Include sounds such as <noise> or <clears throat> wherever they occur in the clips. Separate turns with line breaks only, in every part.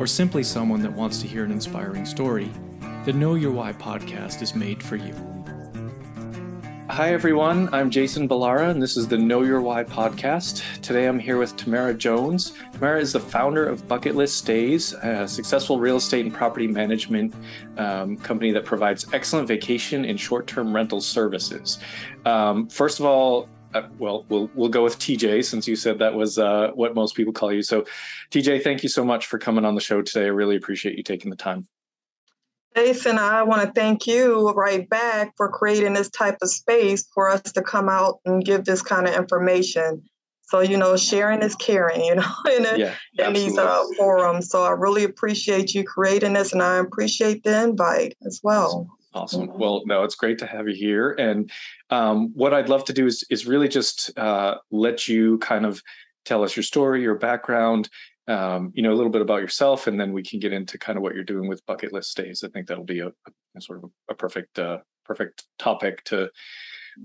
or simply someone that wants to hear an inspiring story, the Know Your Why podcast is made for you. Hi, everyone. I'm Jason Ballara, and this is the Know Your Why podcast. Today I'm here with Tamara Jones. Tamara is the founder of Bucket List Stays, a successful real estate and property management um, company that provides excellent vacation and short term rental services. Um, first of all, uh, well, we'll we'll go with TJ since you said that was uh, what most people call you. So, TJ, thank you so much for coming on the show today. I really appreciate you taking the time.
Jason, I want to thank you right back for creating this type of space for us to come out and give this kind of information. So, you know, sharing is caring, <laughs> you know, in, a, yeah, in these uh, forums. So I really appreciate you creating this and I appreciate the invite as well.
Awesome. Mm-hmm. Well, no, it's great to have you here. And um, what I'd love to do is is really just uh, let you kind of tell us your story, your background, um, you know, a little bit about yourself, and then we can get into kind of what you're doing with bucket list stays. I think that'll be a, a sort of a perfect uh, perfect topic to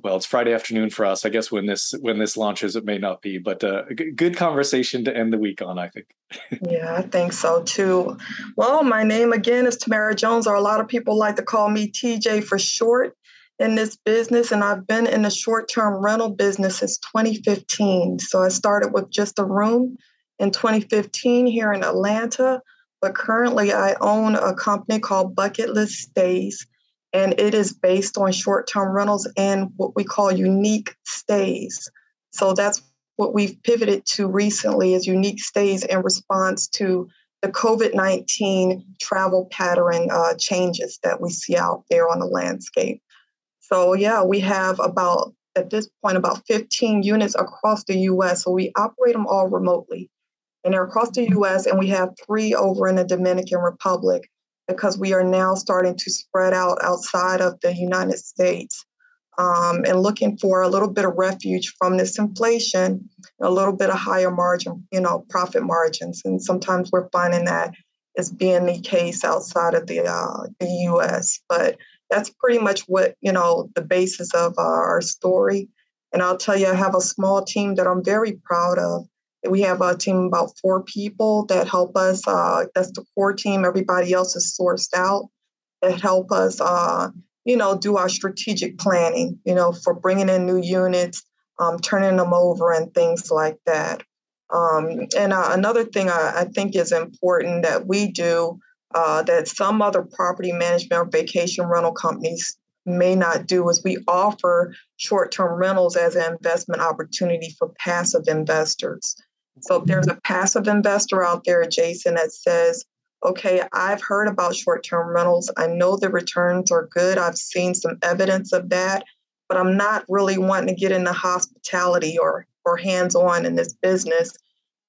well it's friday afternoon for us. I guess when this when this launches it may not be but uh, a good conversation to end the week on i think. <laughs>
Yeah i think so too. Well my name again is tamara jones or a lot of people like to call me tj for short in this business and i've been in the short-term rental business since 2015 so i started with just a room in 2015 here in atlanta but currently i own a company called bucket list stays and it is based on short term rentals and what we call unique stays. So that's what we've pivoted to recently is unique stays in response to the COVID 19 travel pattern uh, changes that we see out there on the landscape. So, yeah, we have about, at this point, about 15 units across the US. So we operate them all remotely. And they're across the US, and we have three over in the Dominican Republic because we are now starting to spread out outside of the United States um, and looking for a little bit of refuge from this inflation, a little bit of higher margin, you know, profit margins. And sometimes we're finding that is being the case outside of the, uh, the U.S. But that's pretty much what, you know, the basis of uh, our story. And I'll tell you, I have a small team that I'm very proud of we have a team about four people that help us. Uh, that's the core team. Everybody else is sourced out that help us, uh, you know, do our strategic planning, you know, for bringing in new units, um, turning them over, and things like that. Um, and uh, another thing I, I, think is important that we do uh, that some other property management or vacation rental companies may not do is we offer short term rentals as an investment opportunity for passive investors. So if there's a passive investor out there, Jason, that says, okay, I've heard about short term rentals. I know the returns are good. I've seen some evidence of that, but I'm not really wanting to get into hospitality or, or hands on in this business.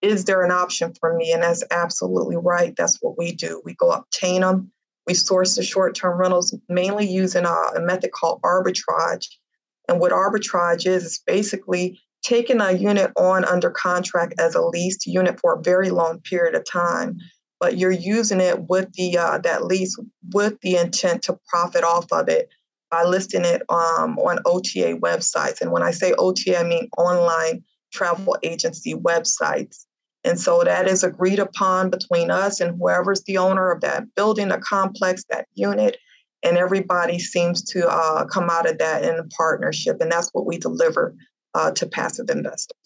Is there an option for me? And that's absolutely right. That's what we do. We go obtain them. We source the short term rentals mainly using a, a method called arbitrage. And what arbitrage is, is basically taking a unit on under contract as a leased unit for a very long period of time, but you're using it with the uh, that lease with the intent to profit off of it by listing it um, on OTA websites. And when I say OTA, I mean online travel agency websites. And so that is agreed upon between us and whoever's the owner of that building, the complex, that unit. And everybody seems to uh, come out of that in partnership. And that's what we deliver uh, to passive investors.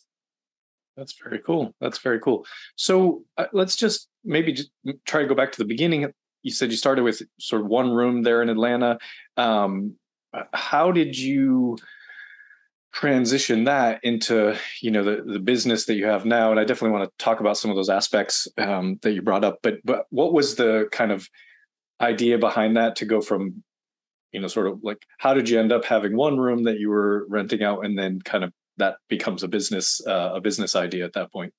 That's very cool. That's very cool. So uh, let's just maybe just try to go back to the beginning. You said you started with sort of one room there in Atlanta. Um, how did you transition that into you know the the business that you have now? And I definitely want to talk about some of those aspects um, that you brought up. But but what was the kind of idea behind that to go from you know sort of like how did you end up having one room that you were renting out and then kind of that becomes a business uh, a business idea at that point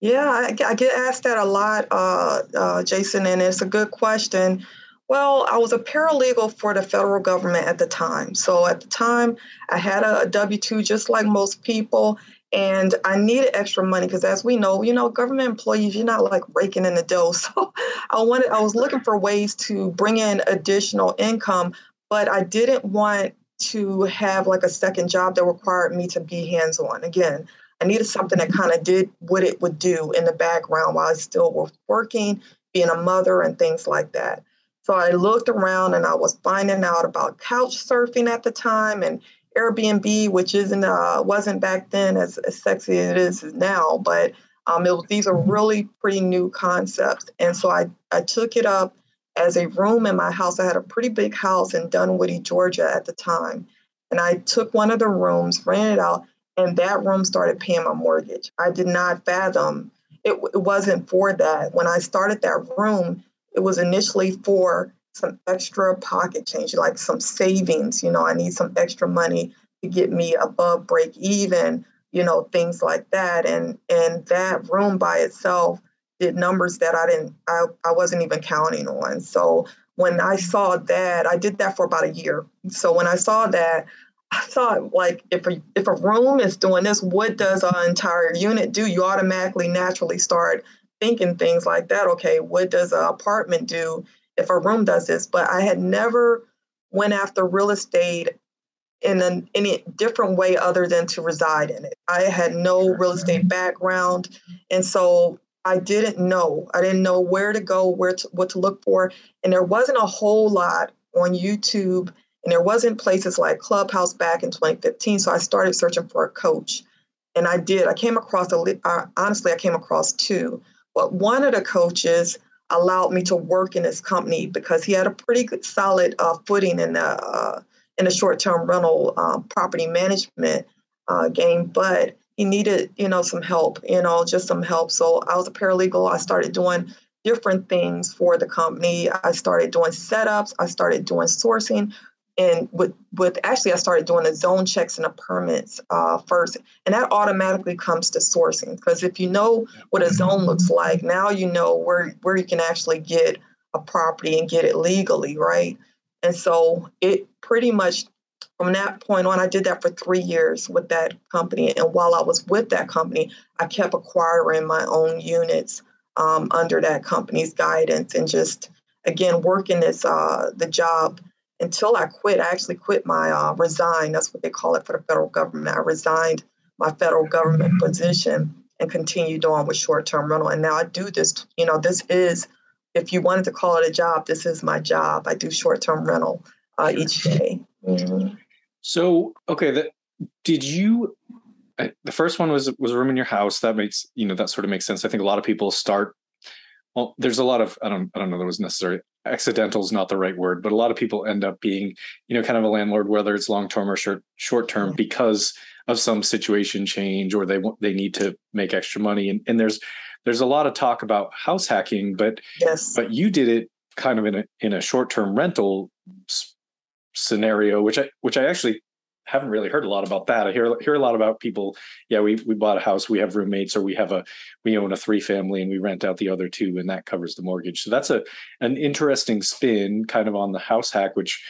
Yeah, I, get asked that a lot, uh, uh, Jason, and it's a good question. Well, I was a paralegal for the federal government at the time. So at the time, I had a W 2 just like most people, and I needed extra money because, as we know, you know, government employees, you're not like raking in the dough. <laughs> So I wanted, I was looking for ways to bring in additional income, but I didn't want to have like a second job that required me to be hands on. Again, I needed something that kind of did what it would do in the background while I still was working, being a mother, and things like that. So I looked around and I was finding out about couch surfing at the time and Airbnb, which isn't uh, wasn't back then as, as sexy as it is now, but um, it was, these are really pretty new concepts. And so I, I took it up as a room in my house. I had a pretty big house in Dunwoody, Georgia at the time. And I took one of the rooms, rented it out, and that room started paying my mortgage. I did not fathom it, it wasn't for that. When I started that room, it was initially for some extra pocket change, like some savings. You know, I need some extra money to get me above break even. You know, things like that. And and that room by itself did numbers that I didn't, I, I wasn't even counting on. So when I saw that, I did that for about a year. So when I saw that, I thought like if a if a room is doing this, what does an entire unit do? You automatically naturally start thinking things like that. Okay, what does an apartment do if a room does this? But I had never went after real estate in a, any different way other than to reside in it. I had no real estate background, and so I didn't know. I didn't know where to go, where to, what to look for, and there wasn't a whole lot on YouTube and there wasn't places like Clubhouse back in 2015. So I started searching for a coach. And I did. I came across, a, honestly, I came across two. But one of the coaches allowed me to work in his company because he had a pretty good, solid uh, footing in the, uh, in the short-term rental um, property management uh, game. But he needed, you know, some help, you know, just some help. So I was a paralegal. I started doing different things for the company. I started doing setups. I started doing sourcing and with with actually I started doing the zone checks and the permits uh, first, and that automatically comes to sourcing because if you know what a zone looks like, now you know where where you can actually get a property and get it legally, right? And so it pretty much from that point on, I did that for three years with that company, and while I was with that company, I kept acquiring my own units um, under that company's guidance and just again working this uh, the job until I quit. I actually quit my uh, resign. That's what they call it for the federal government. I resigned my federal government position and continued on with short-term rental. And now I do this. You know, this is if you wanted to call it a job, this is my job. I do short-term rental uh, each day. Mm-hmm.
So, okay, the, did you? the first one was was a room in your house. That makes you know that sort of makes sense. I think a lot of people start well, there's a lot of I don't I don't know that was necessary. Accidental is not the right word, but a lot of people end up being you know kind of a landlord, whether it's long term or short short term, mm-hmm. because of some situation change or they want they need to make extra money. And, and there's there's a lot of talk about house hacking, but
yes,
but you did it kind of in a in a short term rental scenario, which I which I actually haven't really heard a lot about that. I hear hear a lot about people. Yeah, we we bought a house, we have roommates, or we have a we own a three family, and we rent out the other two, and that covers the mortgage. So that's a an interesting spin, kind of on the house hack, which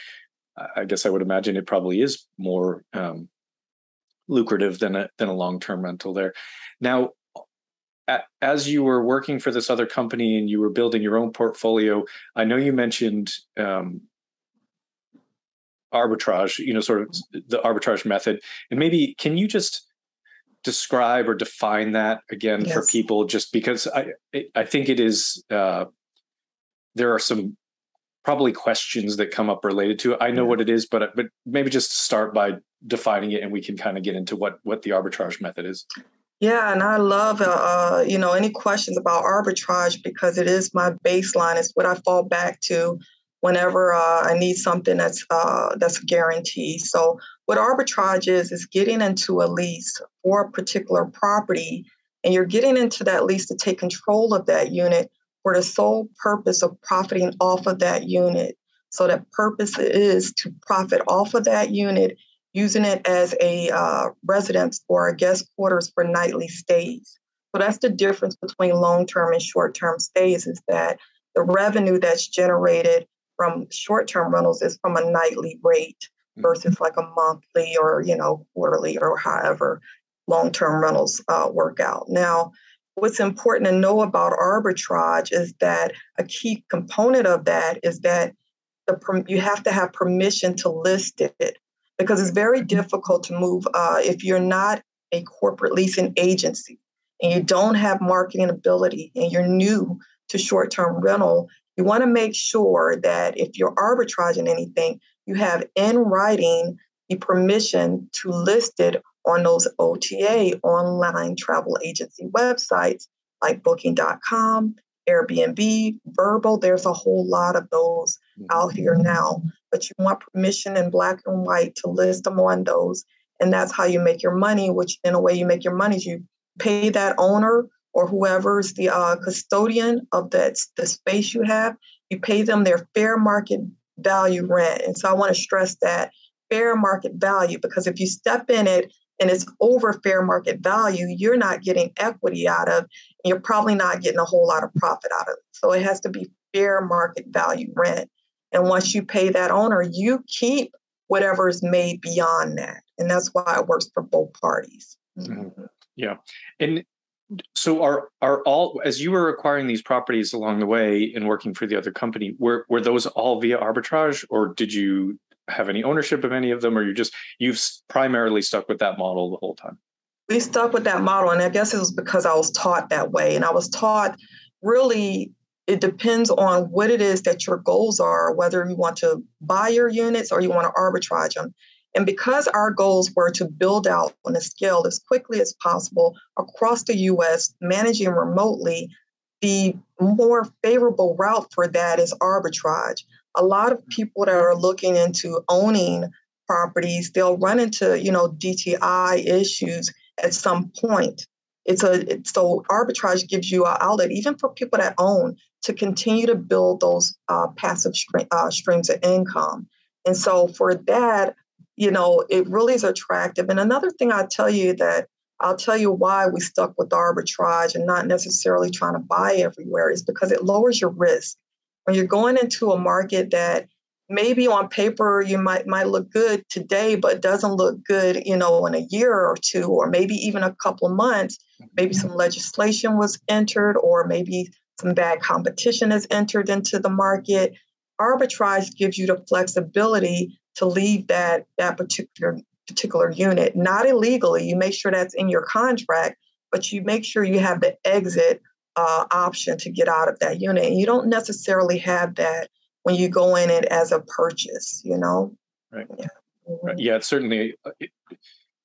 I guess I would imagine it probably is more um, lucrative than a than a long term rental there. Now, as you were working for this other company and you were building your own portfolio, I know you mentioned um, arbitrage, you know, sort of the arbitrage method. And maybe can you just describe or define that again yes. for people? Just because I I think it is uh, there are some probably questions that come up related to it. I know yeah. what it is, but but maybe just start by defining it, and we can kind of get into what what the arbitrage method is.
Yeah, and I love uh, uh, you know any questions about arbitrage because it is my baseline. It's what I fall back to whenever uh, I need something that's uh, that's guaranteed. So what arbitrage is is getting into a lease for a particular property, and you're getting into that lease to take control of that unit for the sole purpose of profiting off of that unit. So that purpose is to profit off of that unit, using it as a uh, residence or a guest quarters for nightly stays. So that's the difference between long term and short term stays is that the revenue that's generated from short term rentals is from a nightly rate mm-hmm. versus like a monthly or, you know, quarterly or however long term rentals uh, work out. Now, what's important to know about arbitrage is that a key component of that is that the, you have to have permission to list it because it's very mm-hmm. difficult to move uh, if you're not a corporate leasing agency and you don't have marketing ability and you're new to short term rental, you want to make sure that if you're arbitraging anything, you have in writing the permission to list it on those OTA online travel agency websites like booking.com, Airbnb, Vrbo. There's a whole lot of those out here mm-hmm. now, but you want permission in black and white to list them on those. And that's how you make your money, which in a way you make your money is you pay that owner or whoever's the uh, custodian of that the space you have, you pay them their fair market value rent. And so I want to stress that fair market value because if you step in it and it's over fair market value, you're not getting equity out of, and you're probably not getting a whole lot of profit out of it. So it has to be fair market value rent. And once you pay that owner, you keep whatever is made beyond that. And that's why it works for both parties.
Mm-hmm. Yeah. And so are are all as you were acquiring these properties along the way and working for the other company, were were those all via arbitrage or did you have any ownership of any of them or you just you've primarily stuck with that model the whole time?
We stuck with that model and I guess it was because I was taught that way and I was taught really it depends on what it is that your goals are, whether you want to buy your units or you want to arbitrage them. And because our goals were to build out on a scale as quickly as possible across the US, managing remotely, the more favorable route for that is arbitrage. A lot of people that are looking into owning properties, they'll run into, you know, DTI issues at some point. It's a it's, so arbitrage gives you an outlet, even for people that own, to continue to build those uh, passive uh, streams of income. And so for that, you know, it really is attractive. And another thing I'll tell you that I'll tell you why we stuck with arbitrage and not necessarily trying to buy everywhere is because it lowers your risk. When you're going into a market that maybe on paper you might might look good today but doesn't look good you know in a year or two or maybe even a couple of months maybe mm-hmm. some legislation was entered or maybe some bad competition has entered into the market. Arbitrage gives you the flexibility to leave that, that particular particular unit, not illegally. You make sure that's in your contract, but you make sure you have the exit uh, option to get out of that unit. And you don't necessarily have that when you go in it as a purchase, you know?
Right. Yeah. Mm-hmm. Right. Yeah, it's certainly, uh, it,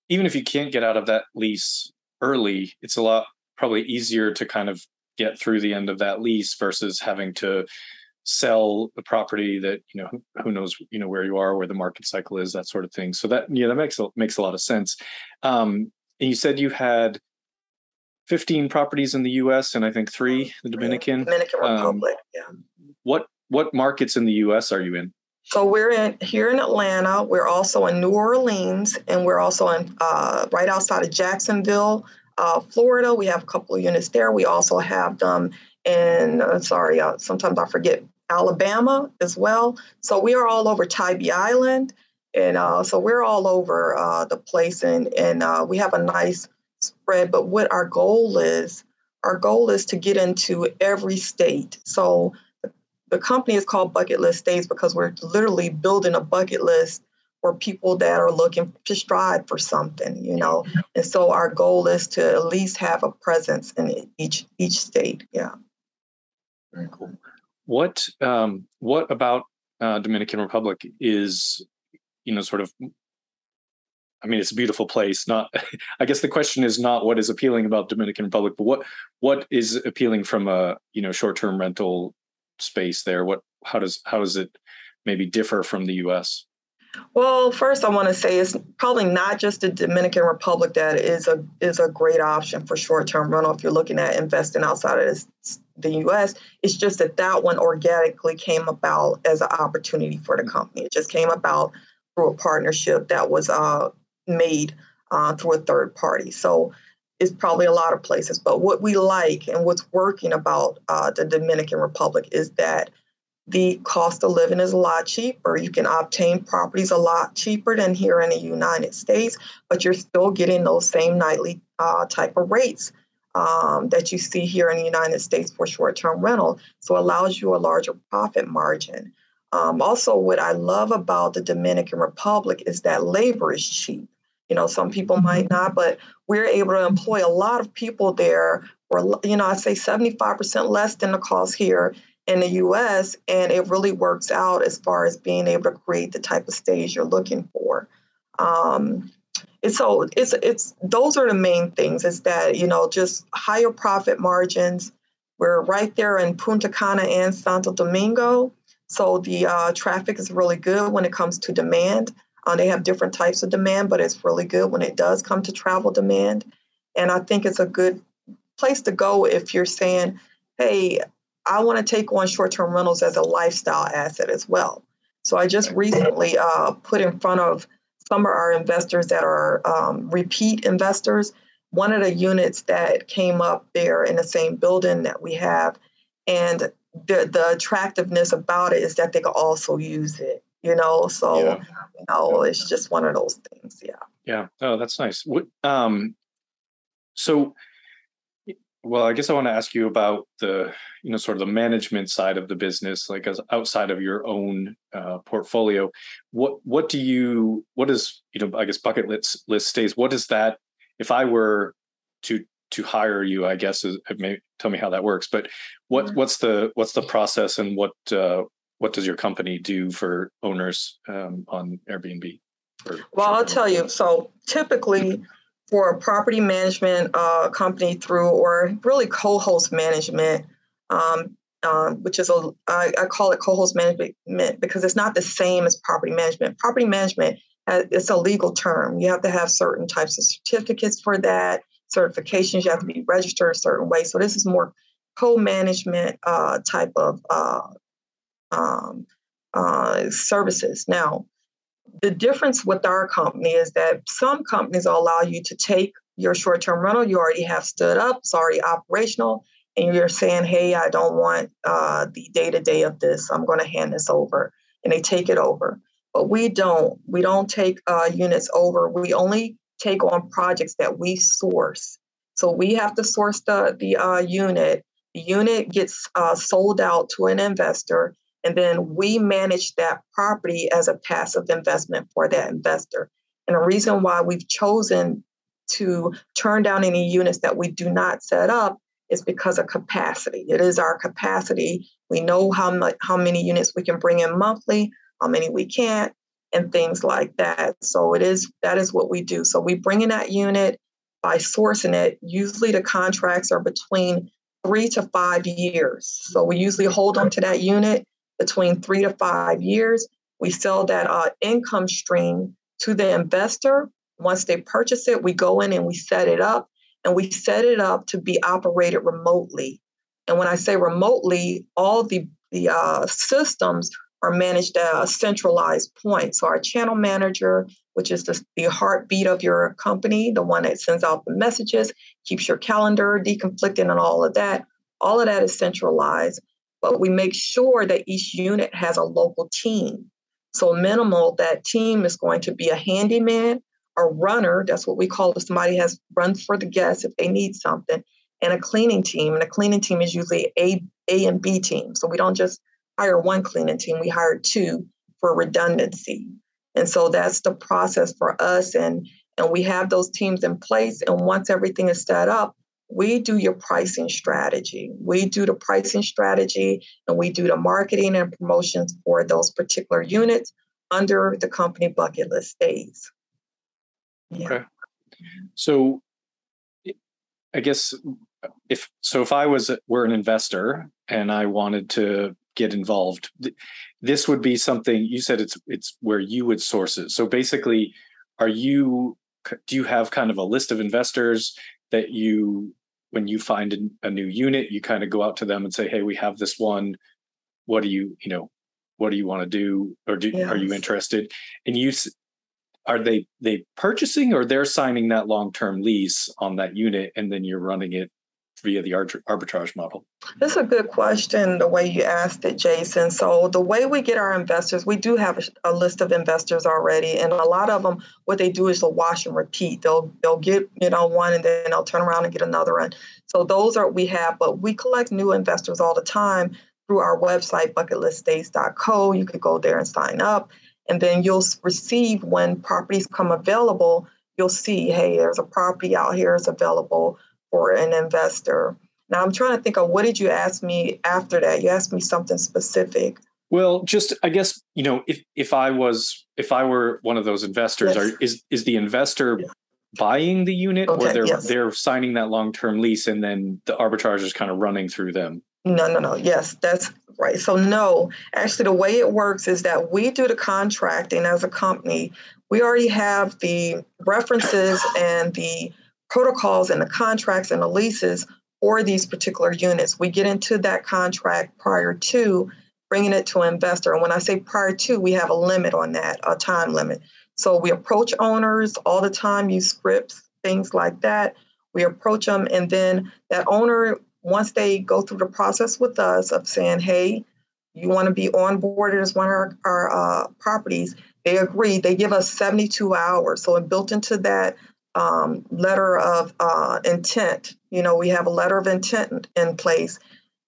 even if you can't get out of that lease early, it's a lot probably easier to kind of get through the end of that lease versus having to sell the property that you know who knows you know where you are where the market cycle is that sort of thing so that yeah that makes a, makes a lot of sense um and you said you had 15 properties in the US and I think 3 the Dominican
Dominican um, Republic um, yeah
what what markets in the US are you in
so we're in here in Atlanta. We're also in New Orleans, and we're also in uh, right outside of Jacksonville, uh, Florida. We have a couple of units there. We also have them in, uh, sorry, uh, sometimes I forget, Alabama as well. So we are all over Tybee Island. And uh, so we're all over uh, the place and, and uh, we have a nice spread. But what our goal is, our goal is to get into every state. So the company is called Bucket List Stays because we're literally building a bucket list for people that are looking to strive for something, you know. And so our goal is to at least have a presence in each each state. Yeah.
Very cool. What um, what about uh, Dominican Republic is, you know, sort of. I mean, it's a beautiful place. Not, <laughs> I guess the question is not what is appealing about Dominican Republic, but what what is appealing from a you know short term rental space there. What how does how does it maybe differ from the U.S.
Well, first I want to say it's probably not just the Dominican Republic that is a is a great option for short-term rental if you're looking at investing outside of this, the U.S. It's just that that one organically came about as an opportunity for the company. It just came about through a partnership that was uh, made uh, through a third party. So it's probably a lot of places. But what we like and what's working about uh, the Dominican Republic is that the cost of living is a lot cheaper. You can obtain properties a lot cheaper than here in the United States, but you're still getting those same nightly uh, type of rates um, that you see here in the United States for short term rental. So it allows you a larger profit margin. Um, also, what I love about the Dominican Republic is that labor is cheap. You know, some people mm-hmm. might not, but we're able to employ a lot of people there for, you know, I say 75% less than the cost here in the US. And it really works out as far as being able to create the type of stays you're looking for. Um, and so it's it's those are the main things is that you know just higher profit margins. We're right there in punta cana and santo domingo. So the uh, traffic is really good when it comes to demand. Uh, they have different types of demand but it's really good when it does come to travel demand. And i think it's a good place to go if you're saying hey i want to take on short-term rentals as a lifestyle asset as well. So i just recently uh, put in front of some are our investors that are um, repeat investors. One of the units that came up there in the same building that we have, and the the attractiveness about it is that they can also use it. You know, so yeah. you know, it's just one of those things. Yeah.
Yeah. Oh, that's nice. What, um, so well, I guess I want to ask you about the, you know, sort of the management side of the business, like as outside of your own uh, portfolio. What what do you what is you know I guess bucket list list stays. What is that? If I were to to hire you, I guess is may tell me how that works. But what mm-hmm. what's the what's the process and what uh, what does your company do for owners um, on Airbnb?
Well, I'll tell you. So typically <clears throat> for a property management uh, company through, or really co-host management, um, um, which is a I, I call it co-host management because it's not the same as property management. Property management has, it's a legal term. You have to have certain types of certificates for that, certifications. You have to be registered a certain way. So this is more co-management uh, type of uh, um, uh, services. Now, the difference with our company is that some companies allow you to take your short term rental, you already have stood up, it's already operational, and you're saying, hey, I don't want uh, the day to day of this. I'm going to hand this over. And they take it over. But we don't. We don't take uh, units over. We only take on projects that we source. So we have to source the, the uh, unit. The unit gets uh, sold out to an investor and then we manage that property as a passive investment for that investor. And the reason why we've chosen to turn down any units that we do not set up is because of capacity. It is our capacity. We know how much how many units we can bring in monthly, how many we can't, and things like that. So it is that is what we do. So we bring in that unit by sourcing it. Usually the contracts are between three to five years. So we usually hold on to that unit between three to five years. We sell that uh, income stream to the investor. Once they purchase it, we go in and we set it up, and we set it up to be operated remotely. And when I say remotely, all the the uh, systems are managed at a centralized point. So our channel manager, which is the, the heartbeat of your company, the one that sends out the messages, keeps your calendar deconflicting and all of that, all of that is centralized but we make sure that each unit has a local team. So minimal, that team is going to be a handyman, a runner, that's what we call it, somebody has runs for the guests if they need something, and a cleaning team. And a cleaning team is usually A, A and B team. So we don't just hire one cleaning team, we hire two for redundancy. And so that's the process for us. And and we have those teams in place. And once everything is set up, we do your pricing strategy. We do the pricing strategy and we do the marketing and promotions for those particular units under the company bucket list stays.
Yeah. Okay. So I guess if so if I was were an investor and I wanted to get involved, this would be something you said it's it's where you would source it. So basically, are you do you have kind of a list of investors that you when you find a, new unit, you kind of go out to them and say, "Hey, we have this one. What do you, you know, what do you want to do, or do, yes. are you interested?" And you are they they purchasing or they're signing that long term lease on that unit and then you're running it via the arbitrage model?
That's a good question, the way you asked it, Jason. So, the way we get our investors, we do have a, list of investors already, and a lot of them, what they do is they'll wash and repeat. They'll they'll get you know one, and then they'll turn around and get another one. So those are we have, but we collect new investors all the time through our website, bucketliststays.co. You could go there and sign up, and then you'll receive when properties come available. You'll see, hey, there's a property out here is available for an investor. Now I'm trying to think of what did you ask me after that? You asked me something specific.
Well, just I guess you know if if I was if I were one of those investors, yes. are, is is the investor buying the unit okay, or they're yes. they're signing that long term lease and then the arbitrage is kind of running through them?
No, no, no. Yes, that's right. So no, actually the way it works is that we do the contracting as a company. We already have the references and the protocols and the contracts and the leases for these particular units. We get into that contract prior to bringing it to an investor. And when I say prior to, we have a limit on that, a time limit. So we approach owners all the time, use scripts, things like that. We approach them, and then that owner, once they go through the process with us of saying, hey, you want to be onboarded as one of our, our uh, properties, they agree. They give us 72 hours. So built into that um, letter of uh, intent. You know, we have a letter of intent in place.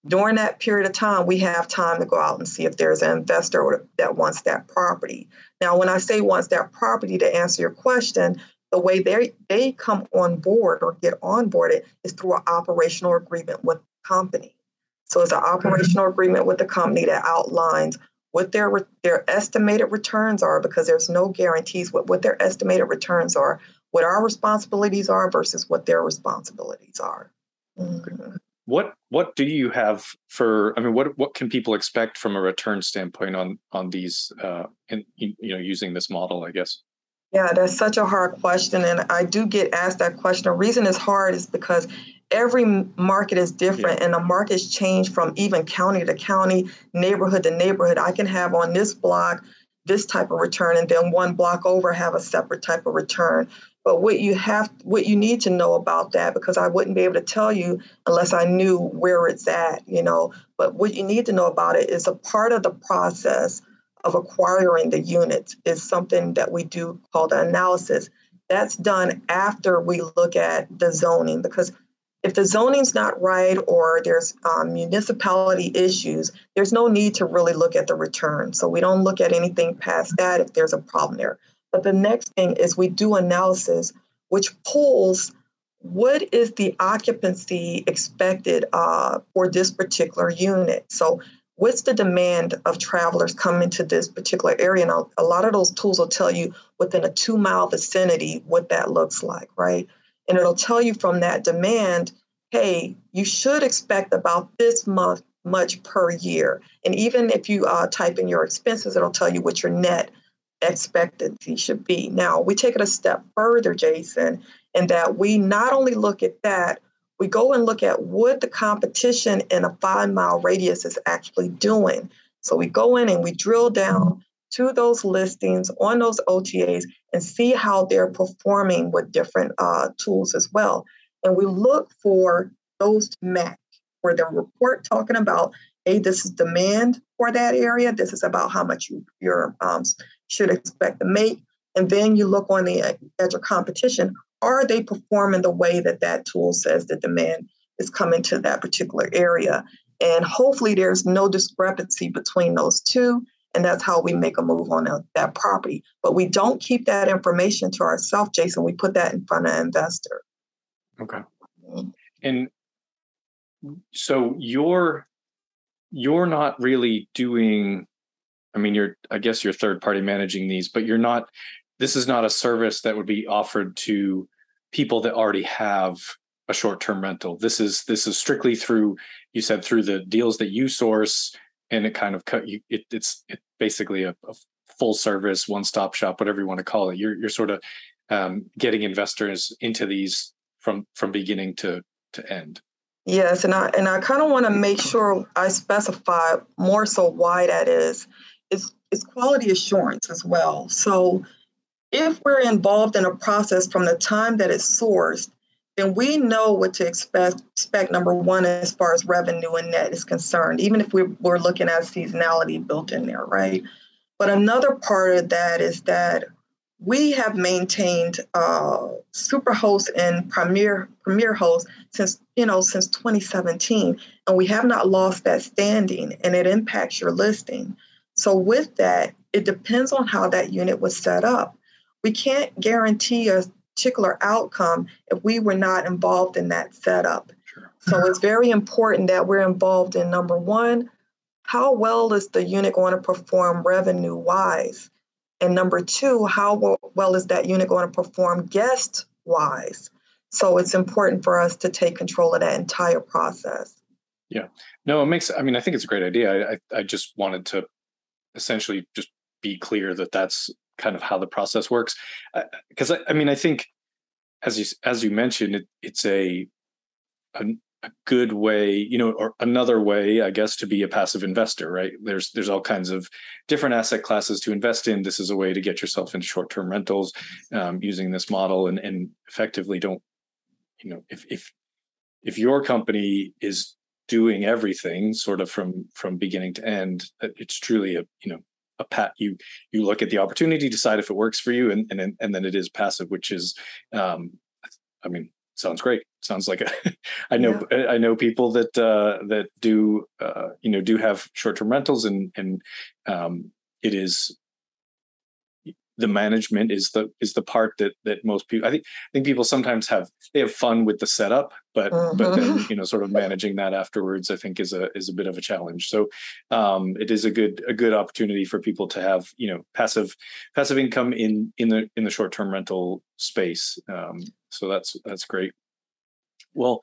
During that period of time, we have time to go out and see if there's an investor that wants that property. Now, when I say wants that property, to answer your question, the way they they come on board or get onboarded is through an operational agreement with the company. So it's an operational agreement with the company that outlines what their their estimated returns are because there's no guarantees what, what their estimated returns are what our responsibilities are versus what their responsibilities are.
Mm-hmm. What what do you have for? I mean, what what can people expect from a return standpoint on on these? Uh, in, you know, using this model, I guess.
Yeah, that's such a hard question, and I do get asked that question. The reason it's hard is because every market is different, yeah. and the markets change from even county to county, neighborhood to neighborhood. I can have on this block this type of return, and then one block over have a separate type of return. But what you have, what you need to know about that, because I wouldn't be able to tell you unless I knew where it's at, you know. But what you need to know about it is a part of the process of acquiring the units is something that we do called analysis. That's done after we look at the zoning, because if the zoning's not right or there's um, municipality issues, there's no need to really look at the return. So we don't look at anything past that if there's a problem there. But the next thing is we do analysis, which pulls what is the occupancy expected uh, for this particular unit. So what's the demand of travelers coming to this particular area? And a lot of those tools will tell you within a two mile vicinity what that looks like, right? And it'll tell you from that demand, hey, you should expect about this month much per year. And even if you uh, type in your expenses, it'll tell you what your net expectancy should be. Now, we take it a step further, Jason, in that we not only look at that, we go and look at what the competition in a five mile radius is actually doing. So we go in and we drill down to those listings on those OTAs and see how they're performing with different uh, tools as well. And we look for those to match, where the report talking about, hey, this is demand for that area. This is about how much you, your um, should expect to make. And then you look on the edge of competition. Are they performing the way that that tool says the demand is coming to that particular area? And hopefully there's no discrepancy between those two. And that's how we make a move on that property. But we don't keep that information to ourselves, Jason. We put that in front of an investor.
Okay. Mm-hmm. And so you're you're not really doing I mean, you're, I guess you're third party managing these, but you're not, this is not a service that would be offered to people that already have a short term rental. This is, this is strictly through, you said through the deals that you source and it kind of cut you, it, it's it basically a, a full service, one stop shop, whatever you want to call it. You're, you're sort of um, getting investors into these from, from beginning to, to end.
Yes, and I and I kind of want to make <clears throat> sure I specify more so why that is it's, it's quality assurance as well. So if we're involved in a process from the time that it's sourced, then we know what to expect, expect number one, as far as revenue and net is concerned, even if we're, we're looking at seasonality built in there, right? But another part of that is that we have maintained uh, Superhost and Premier Premier Host since you know since 2017, and we have not lost that standing, and it impacts your listing. So with that, it depends on how that unit was set up. We can't guarantee a particular outcome if we were not involved in that setup. Sure. So it's very important that we're involved in number one, how well is the unit going to perform revenue wise? And number two, how well is that unit going to perform guest wise? So it's important for us to take control of that entire process.
Yeah. No, it makes, I mean, I think it's a great idea. I, I just wanted to essentially just be clear that that's kind of how the process works. Because uh, I, I, mean i think as you as you mentioned it, it's a, a, a good way you know or another way i guess to be a passive investor right? There's there's all kinds of different asset classes to invest in. This is a way to get yourself into short-term rentals um, using this model and and effectively don't you know if if if your company is doing everything sort of from from beginning to end it's truly a you know a pat you you look at the opportunity decide if it works for you and and and then it is passive which is um i mean sounds great sounds like a <laughs> i know yeah. i know people that uh that do uh you know do have short-term rentals and and um it is the management is the is the part that that most people I think I think people sometimes have they have fun with the setup, but mm-hmm. but then mm-hmm. you know sort of managing that afterwards I think is a is a bit of a challenge. So um, it is a good a good opportunity for people to have you know passive passive income in in the in the short term rental space. Um, so that's that's great. Well,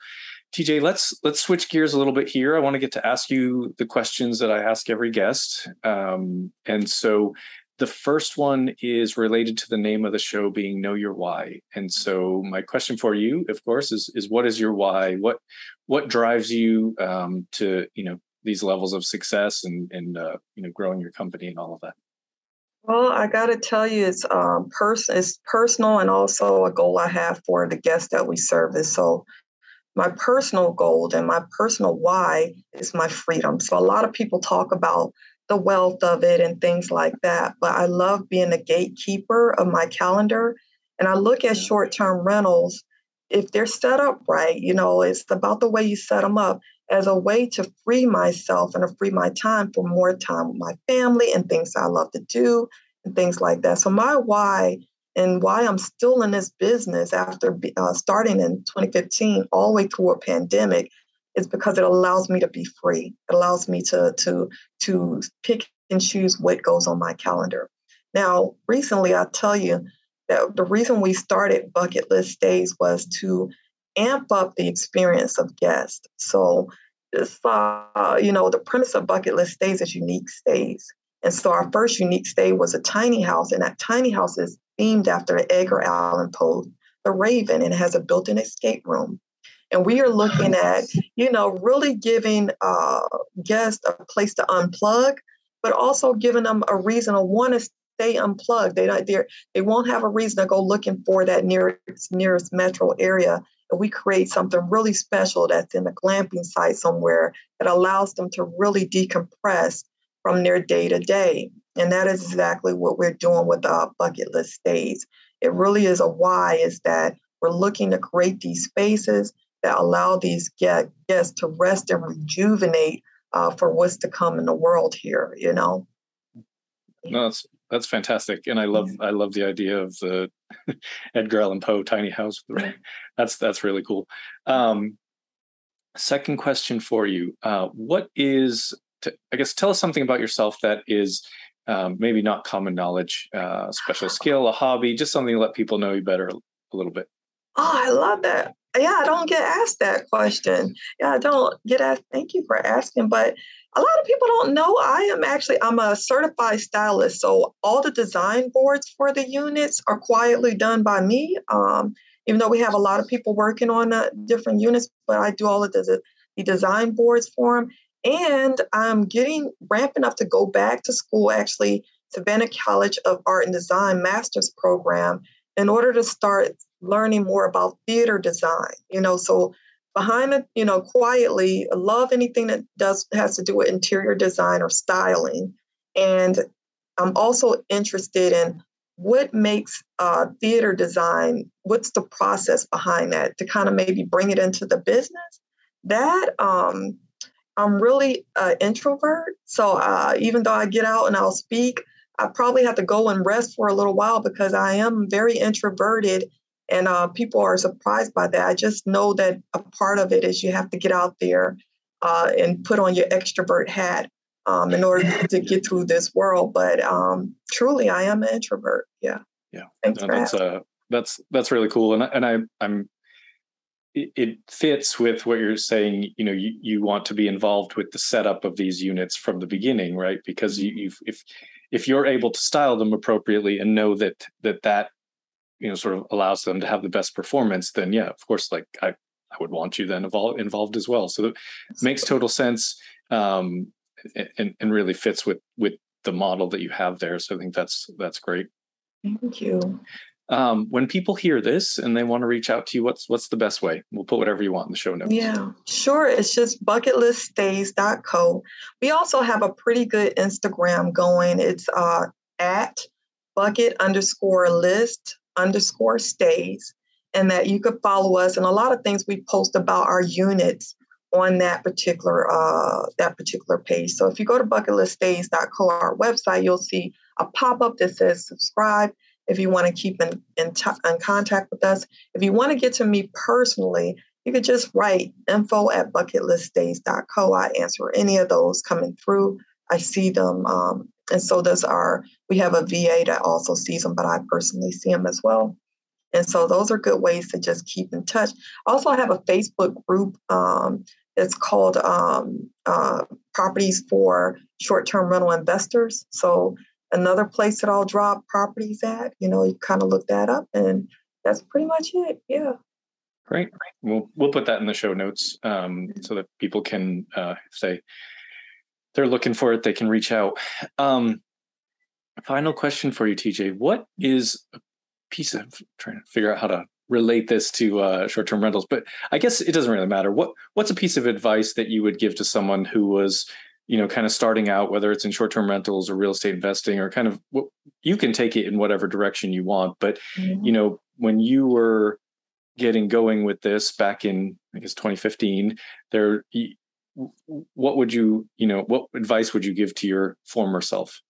TJ, let's let's switch gears a little bit here. I want to get to ask you the questions that I ask every guest, um, and so the first one is related to the name of the show being Know Your Why. And so my question for you, of course, is is what is your why? What what drives you um, to you know these levels of success and and uh, you know growing your company and all of that?
Well, I got to tell you, it's um, pers- it's personal and also a goal I have for the guests that we service. So my personal goal and my personal why is my freedom. So a lot of people talk about the wealth of it and things like that. But I love being a gatekeeper of my calendar. And I look at short term rentals, if they're set up right, you know, it's about the way you set them up as a way to free myself and to free my time for more time with my family and things I love to do and things like that. So, my why and why I'm still in this business after uh, starting in 2015 all the way through a pandemic is because it allows me to be free. It allows me to to to pick and choose what goes on my calendar. Now, recently, I'll tell you that the reason we started Bucket List Stays was to amp up the experience of guests. So, this, uh, you know, the premise of Bucket List Stays is unique stays. And so, our first unique stay was a tiny house, and that tiny house is themed after Edgar Allan Poe, The Raven, and has a built-in escape room. And we are looking at, you know, really giving uh, guests a place to unplug, but also giving them a reason to want to stay unplugged. They don't, they they won't have a reason to go looking for that nearest nearest metro area. And we create something really special that's in a glamping site somewhere that allows them to really decompress from their day to day. And that is exactly what we're doing with our bucket list stays. It really is a why is that we're looking to create these spaces that allow these guests to rest and rejuvenate uh, for what's to come in the world here. You know.
No, that's that's fantastic, and I love I love the idea of the <laughs> Edgar Allan Poe tiny house. <laughs> That's that's really cool. Um, second question for you: uh, What is to, I guess tell us something about yourself that is um, maybe not common knowledge, uh, special skill, a hobby, just something to let people know you better a little bit.
Oh, I love that yeah, I don't get asked that question. Yeah, I don't get asked. Thank you for asking. But a lot of people don't know I am actually I'm a certified stylist. So all the design boards for the units are quietly done by me. Um, even though we have a lot of people working on uh, different units, but I do all of the, the design boards for them. And I'm getting ramping up to go back to school actually Savannah College of Art and Design master's program in order to start learning more about theater design. You know, so behind it, you know, quietly, love anything that does has to do with interior design or styling. And I'm also interested in what makes uh, theater design, what's the process behind that to kind of maybe bring it into the business. That um, I'm really an introvert. So uh, even though I get out and I'll speak, I probably have to go and rest for a little while because I am very introverted and uh, people are surprised by that. I just know that a part of it is you have to get out there uh, and put on your extrovert hat um, in order to get through this world. But um, truly, I am an introvert. Yeah.
Yeah. Thanks no, that's uh, that's that's really cool, and and I I'm it, it fits with what you're saying. You know, you you want to be involved with the setup of these units from the beginning, right? Because you, you've if if you're able to style them appropriately and know that that that you know sort of allows them to have the best performance then yeah of course like i i would want you then involved involved as well so it makes total sense um and and really fits with with the model that you have there so i think that's that's great
thank you
um, when people hear this and they want to reach out to you, what's what's the best way? We'll put whatever you want in the show notes.
Yeah, sure. It's just bucketliststays.co. We also have a pretty good Instagram going. It's uh, at bucket underscore list underscore stays and that you could follow us and a lot of things we post about our units on that particular uh, that particular page. So if you go to bucketliststays.co, our website, you'll see a pop-up that says subscribe if you want to keep in, in, t- in contact with us. If you want to get to me personally, you could just write info at bucketliststays.co. I answer any of those coming through. I see them. Um, and so does our, we have a VA that also sees them, but I personally see them as well. And so those are good ways to just keep in touch. Also, I have a Facebook group. Um, it's called um, uh, Properties for Short Term Rental Investors. So another place that I'll drop properties at. You know, you kind of look that up, and that's pretty much it. Yeah.
Great. We'll we'll put that in the show notes um, mm-hmm. so that people can, uh, if they they're looking for it, they can reach out. Um, final question for you, TJ. What is a piece of trying to figure out how to relate this to uh, short-term rentals? But I guess it doesn't really matter. What what's a piece of advice that you would give to someone who was, you know, kind of starting out, whether it's in short-term rentals or real estate investing, or kind of you can take it in whatever direction you want. But mm-hmm. you know, when you were getting going with this back in I guess 2015, there what would you you know what advice would you give to your former self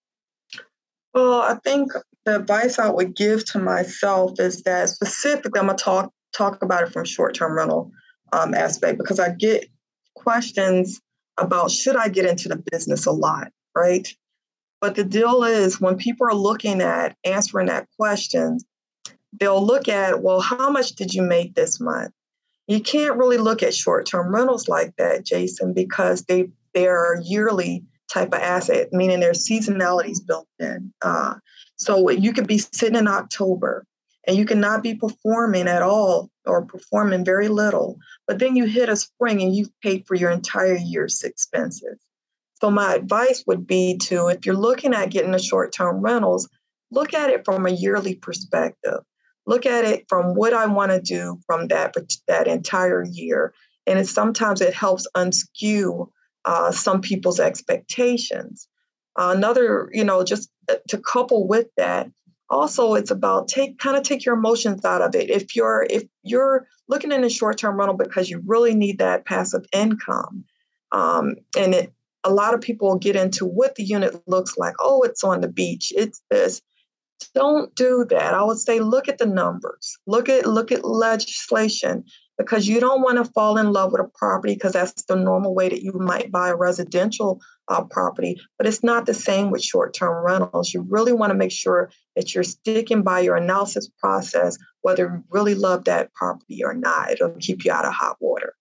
well i think the advice i would give to myself is that specifically i'm to talk talk about it from short-term rental um, aspect because i get questions about should i get into the business a lot right? But the deal is when people are looking at answering that question they'll look at well how much did you make this month? You can't really look at short-term rentals like that, Jason, because they they're yearly type of asset, meaning there's seasonalities built in. Uh, so you could be sitting in October and you cannot be performing at all or performing very little, but then you hit a spring and you've paid for your entire year's expenses. So my advice would be to, if you're looking at getting a short-term rentals, look at it from a yearly perspective look at it from what I want to do from that that entire year, and sometimes it helps unskew uh, some people's expectations. Another, you know, just uh, to couple with that, also it's about take kind of take your emotions out of it. If you're if you're looking in a short term rental because you really need that passive income, um, and it a lot of people get into what the unit looks like. Oh, it's on the beach. It's this don't do that. I would say look at the numbers. Look at look at legislation because you don't want to fall in love with a property because that's the normal way that you might buy a residential uh, property. But it's not the same with short-term rentals. You really want to make sure that you're sticking by your analysis process, whether you really love that property or not. It'll keep you out of hot water.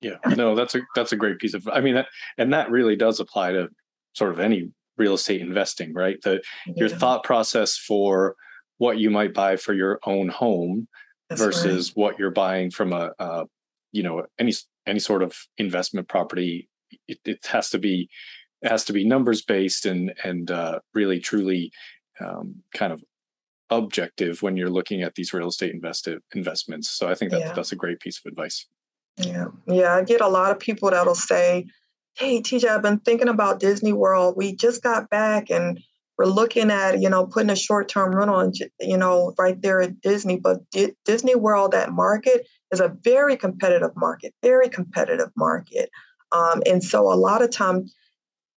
Yeah, no, that's a that's a great piece of. I mean, that, and that really does apply to sort of any real estate investing, right? The yeah. your thought process for what you might buy for your own home That's versus right. what you're buying from a, you know any any sort of investment property. It, it has to be
it has to be numbers based and and uh, really truly um, kind of objective when you're looking at these real estate invested investments. So I think that
Yeah.
that's a great piece of advice.
Yeah. Yeah. I get a lot of people that'll say, Hey, TJ, I've been thinking about Disney World. We just got back and we're looking at, you know, putting a short term rental, in, you know, right there at Disney. But Di- Disney World, that market is a very competitive market, very competitive market. Um, and so a lot of time,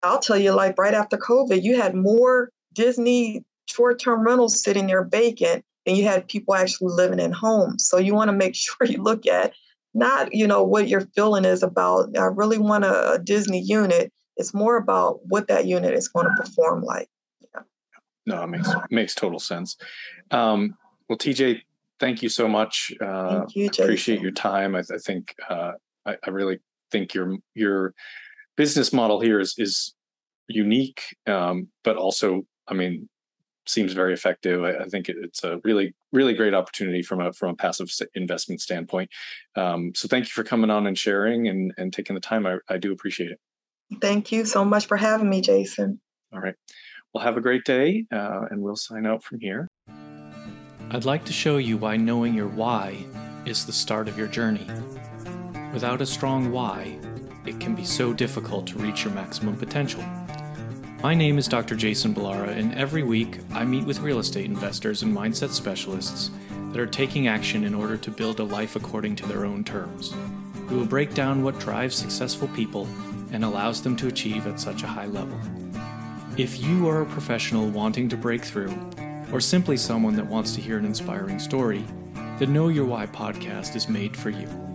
I'll tell you, like right after COVID, you had more Disney short term rentals sitting there vacant than you had people actually living in homes. So you want to make <laughs> sure you look at not you know what your feeling is about i really want a, a disney unit it's more about what that unit is going to perform like
No, it makes makes total sense. Um, well, TJ, thank you so much. Uh,
thank you
appreciate your time. I, I think uh, I, I really think your your business model here is is unique, um, but also, I mean, seems very effective. I, I think it, it's a really really great opportunity from a from a passive investment standpoint. Um, so, thank you for coming on and sharing and and taking the time. I, I do appreciate it.
thank you so much for having me jason
All right. Well, have a great day, uh, and we'll sign out from here.
I'd like to show you why knowing your why is the start of your journey. Without a strong why, it can be so difficult to reach your maximum potential. My name is Dr. Jason Balara, and every week I meet with real estate investors and mindset specialists that are taking action in order to build a life according to their own terms. We will break down what drives successful people and allows them to achieve at such a high level. If you are a professional wanting to break through, or simply someone that wants to hear an inspiring story, the Know Your Why podcast is made for you.